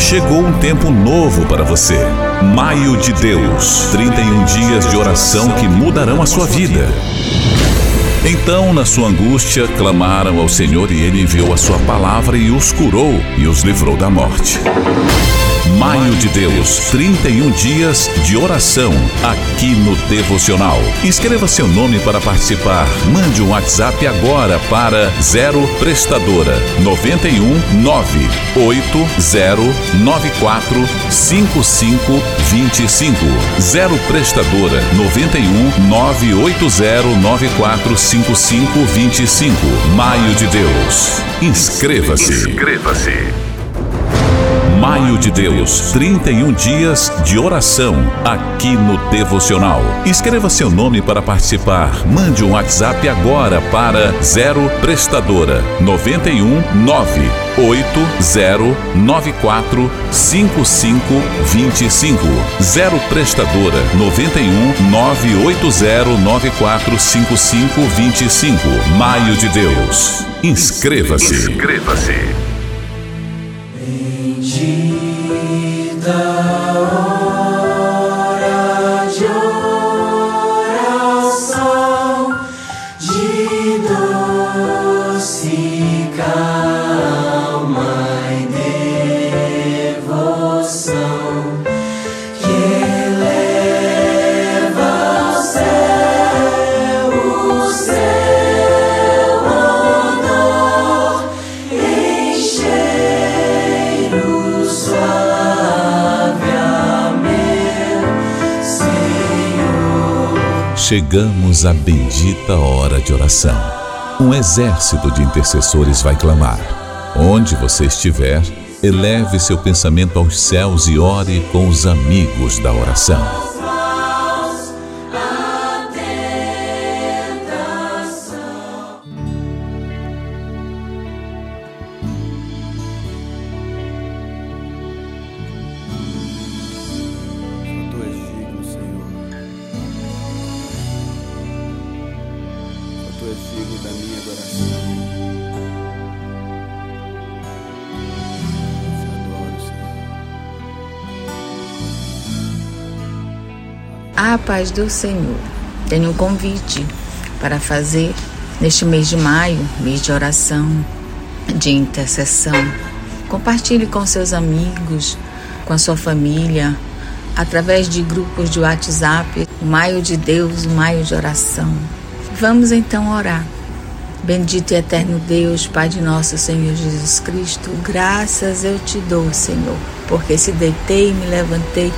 Chegou um tempo novo para você. Maio de Deus 31 dias de oração que mudarão a sua vida. Então, na sua angústia, clamaram ao Senhor e ele enviou a sua palavra e os curou e os livrou da morte. Maio de Deus, 31 dias de oração aqui no Devocional. Inscreva seu nome para participar. Mande um WhatsApp agora para 0 Prestadora 91 98094 5525. 0 Prestadora 91 98094 5525. Maio de Deus. Inscreva-se. Inscreva-se. Maio de Deus, 31 dias de oração aqui no Devocional. Escreva seu nome para participar. Mande um WhatsApp agora para 0 Prestadora 91 98094 5525. 0 Prestadora 91 98094 5525. Maio de Deus. Inscreva-se. Inscreva-se. the Chegamos à bendita hora de oração. Um exército de intercessores vai clamar. Onde você estiver, eleve seu pensamento aos céus e ore com os amigos da oração. A paz do Senhor. Tenho um convite para fazer neste mês de maio, mês de oração, de intercessão. Compartilhe com seus amigos, com a sua família, através de grupos de WhatsApp, o Maio de Deus, o Maio de Oração. Vamos então orar. Bendito e eterno Deus, Pai de nosso Senhor Jesus Cristo, graças eu te dou, Senhor, porque se deitei e me levantei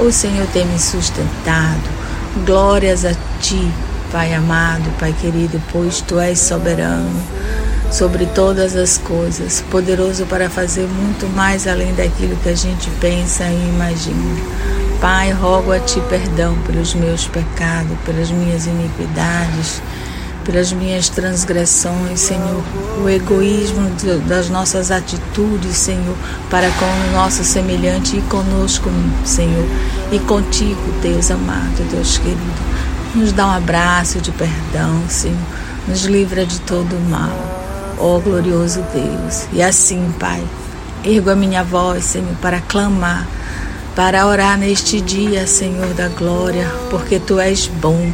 o Senhor tem me sustentado. Glórias a ti, Pai amado, Pai querido, pois tu és soberano sobre todas as coisas, poderoso para fazer muito mais além daquilo que a gente pensa e imagina. Pai, rogo a ti perdão pelos meus pecados, pelas minhas iniquidades pelas minhas transgressões, Senhor, o egoísmo das nossas atitudes, Senhor, para com o nosso semelhante e conosco, Senhor, e contigo, Deus amado, Deus querido. Nos dá um abraço de perdão, Senhor, nos livra de todo o mal, ó oh, glorioso Deus. E assim, Pai, ergo a minha voz, Senhor, para clamar, para orar neste dia, Senhor da glória, porque Tu és bom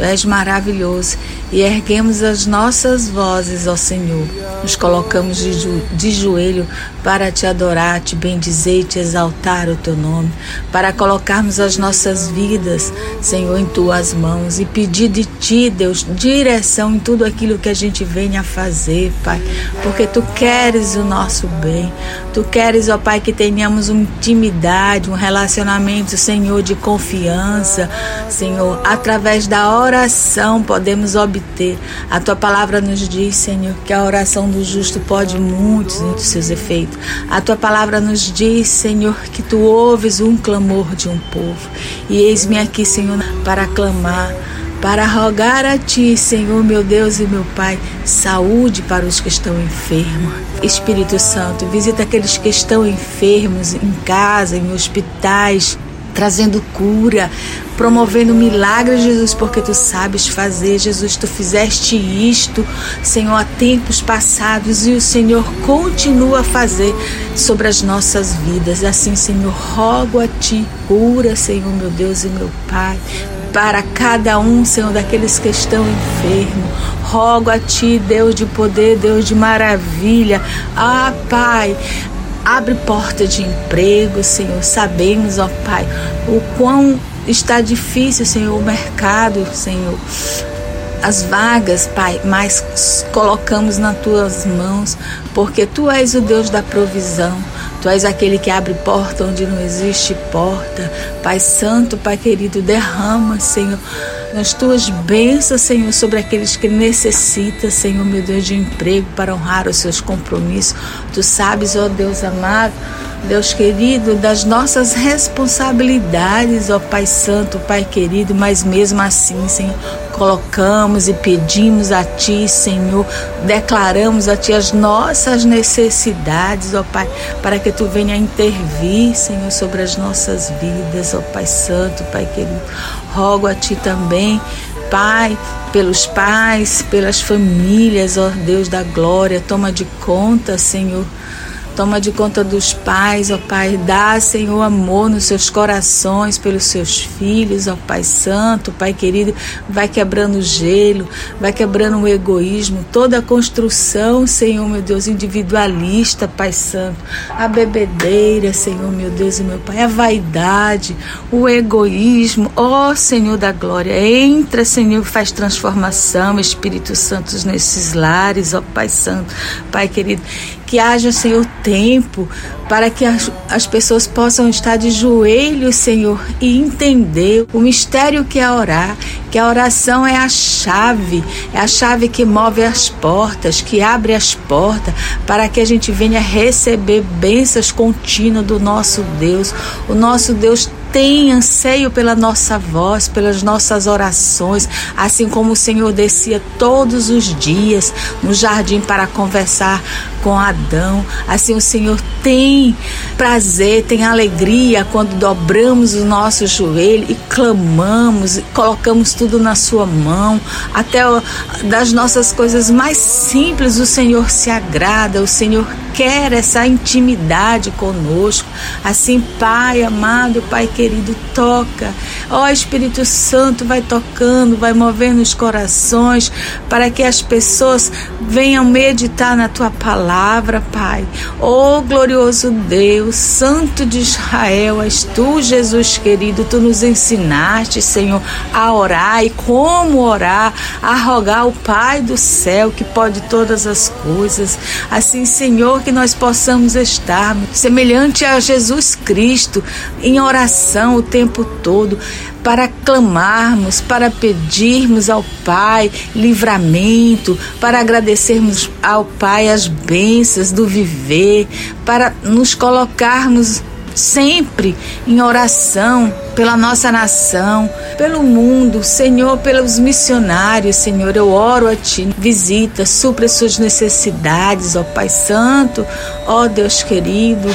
Tu és maravilhoso e erguemos as nossas vozes, ó Senhor. Nos colocamos de, jo de joelho para te adorar, te bendizer e te exaltar o teu nome, para colocarmos as nossas vidas, Senhor, em tuas mãos e pedir de ti, Deus, direção em tudo aquilo que a gente venha a fazer, Pai, porque tu queres o nosso bem. Tu queres, ó Pai, que tenhamos uma intimidade, um relacionamento, Senhor, de confiança, Senhor, através da oração podemos obter. A tua palavra nos diz, Senhor, que a oração do justo pode muitos dos seus efeitos. A tua palavra nos diz, Senhor, que tu ouves um clamor de um povo. E eis-me aqui, Senhor, para clamar para rogar a Ti, Senhor meu Deus e meu Pai, saúde para os que estão enfermos. Espírito Santo, visita aqueles que estão enfermos em casa, em hospitais, trazendo cura, promovendo milagres, Jesus, porque tu sabes fazer, Jesus, tu fizeste isto, Senhor, há tempos passados e o Senhor continua a fazer sobre as nossas vidas. Assim, Senhor, rogo a ti, cura, Senhor, meu Deus e meu Pai, para cada um, Senhor, daqueles que estão enfermos. Rogo a Ti, Deus de poder, Deus de maravilha. Ah, Pai, abre porta de emprego, Senhor. Sabemos, ó Pai, o quão está difícil, Senhor, o mercado, Senhor. As vagas, Pai, mas colocamos nas tuas mãos, porque tu és o Deus da provisão. Tu és aquele que abre porta onde não existe porta. Pai Santo, Pai querido, derrama, Senhor, as tuas bênçãos, Senhor, sobre aqueles que necessitam, Senhor, meu Deus, de emprego para honrar os seus compromissos. Tu sabes, ó Deus amado, Deus querido, das nossas responsabilidades, ó Pai Santo, Pai querido, mas mesmo assim, Senhor, colocamos e pedimos a Ti, Senhor, declaramos a Ti as nossas necessidades, ó Pai, para que Tu venha intervir, Senhor, sobre as nossas vidas, ó Pai Santo, Pai querido. Rogo a Ti também Pai, pelos pais, pelas famílias, ó Deus da glória, toma de conta, Senhor, Toma de conta dos pais, ó Pai. Dá, Senhor, amor nos seus corações pelos seus filhos, ó Pai Santo, Pai querido. Vai quebrando o gelo, vai quebrando o egoísmo, toda a construção, Senhor, meu Deus, individualista, Pai Santo. A bebedeira, Senhor, meu Deus e meu Pai. A vaidade, o egoísmo, ó Senhor da glória. Entra, Senhor, faz transformação, Espírito Santo, nesses lares, ó Pai Santo, Pai querido que haja, Senhor, tempo para que as, as pessoas possam estar de joelhos, Senhor, e entender o mistério que é orar, que a oração é a chave, é a chave que move as portas, que abre as portas, para que a gente venha receber bênçãos contínuas do nosso Deus. O nosso Deus tem anseio pela nossa voz, pelas nossas orações, assim como o Senhor descia todos os dias no jardim para conversar com Adão. Assim o Senhor tem prazer, tem alegria quando dobramos o nosso joelho e clamamos, e colocamos tudo na sua mão, até das nossas coisas mais simples o Senhor se agrada, o Senhor quer essa intimidade conosco. Assim, Pai amado, Pai querido, toca. Ó Espírito Santo, vai tocando, vai movendo os corações para que as pessoas venham meditar na tua palavra, Pai. Ó glorioso Deus, Santo de Israel, és tu, Jesus querido, tu nos ensinaste, Senhor, a orar e como orar, a rogar ao Pai do céu que pode todas as coisas. Assim, Senhor, que nós possamos estar semelhante a Jesus Cristo em oração o tempo todo para clamarmos, para pedirmos ao Pai livramento, para agradecermos ao Pai as bênçãos do viver, para nos colocarmos sempre em oração pela nossa nação, pelo mundo, Senhor, pelos missionários, Senhor, eu oro a Ti, visita, supra suas necessidades, ó Pai Santo, ó Deus querido,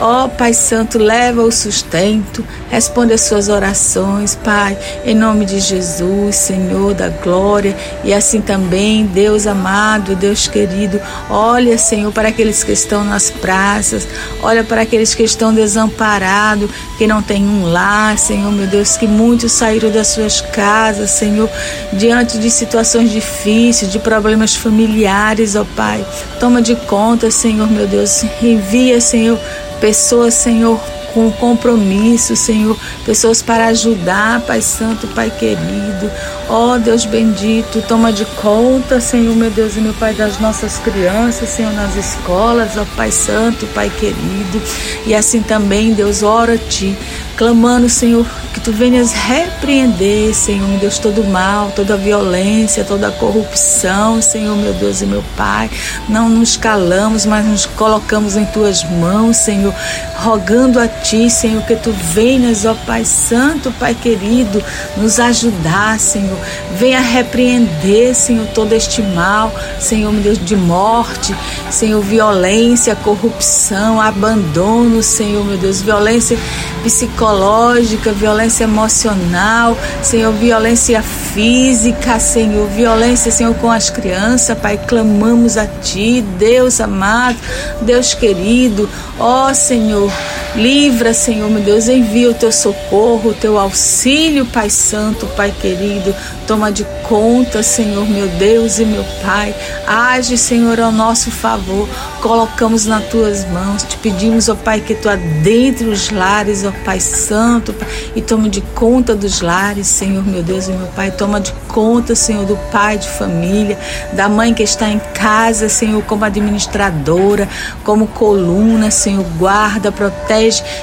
ó Pai Santo, leva o sustento, responde as suas orações, Pai, em nome de Jesus, Senhor da glória, e assim também, Deus amado, Deus querido, olha, Senhor, para aqueles que estão nas praças, olha para aqueles que estão desamparados, que não têm um lar, Senhor, meu Deus, que muitos saíram das suas casas, Senhor, diante de situações difíceis, de problemas familiares, ó Pai. Toma de conta, Senhor, meu Deus. Envia, Senhor, pessoas, Senhor, com compromisso, Senhor, pessoas para ajudar, Pai Santo, Pai querido. Ó oh, Deus bendito, toma de conta, Senhor, meu Deus e meu Pai, das nossas crianças, Senhor, nas escolas, ó Pai Santo, Pai querido. E assim também, Deus, ora a Ti, clamando, Senhor, que tu venhas repreender, Senhor, meu Deus, todo mal, toda violência, toda corrupção, Senhor, meu Deus e meu Pai. Não nos calamos, mas nos colocamos em tuas mãos, Senhor, rogando a ti, Senhor, que tu venhas, ó Pai Santo, Pai querido, nos ajudar, Senhor. Venha repreender, Senhor, todo este mal, Senhor, meu Deus, de morte, Senhor, violência, corrupção, abandono, Senhor, meu Deus, violência psicológica, violência emocional, Senhor, violência física, Senhor, violência, Senhor, com as crianças, Pai, clamamos a Ti, Deus amado, Deus querido, ó Senhor, livra, Senhor, meu Deus, envia o Teu socorro, o Teu auxílio, Pai Santo, Pai querido, toma de conta, Senhor, meu Deus e meu Pai, age, Senhor, ao nosso favor, colocamos nas Tuas mãos, te pedimos, ó Pai, que Tu adentre os lares, ó Pai Santo, e tome de conta dos lares, Senhor, meu Deus e meu Pai, toma de conta, Senhor, do pai de família, da mãe que está em casa, Senhor, como administradora, como coluna, Senhor, guarda, protege,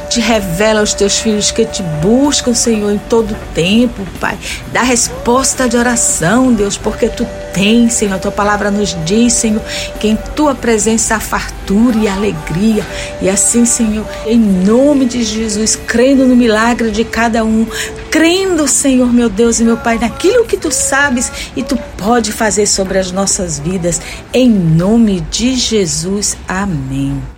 te revela aos teus filhos que te buscam, Senhor, em todo tempo, Pai. Dá resposta de oração, Deus, porque tu tens, Senhor. A tua palavra nos diz, Senhor, que em tua presença há fartura e alegria. E assim, Senhor, em nome de Jesus, crendo no milagre de cada um, crendo, Senhor, meu Deus e meu Pai, naquilo que tu sabes e tu pode fazer sobre as nossas vidas. Em nome de Jesus. Amém.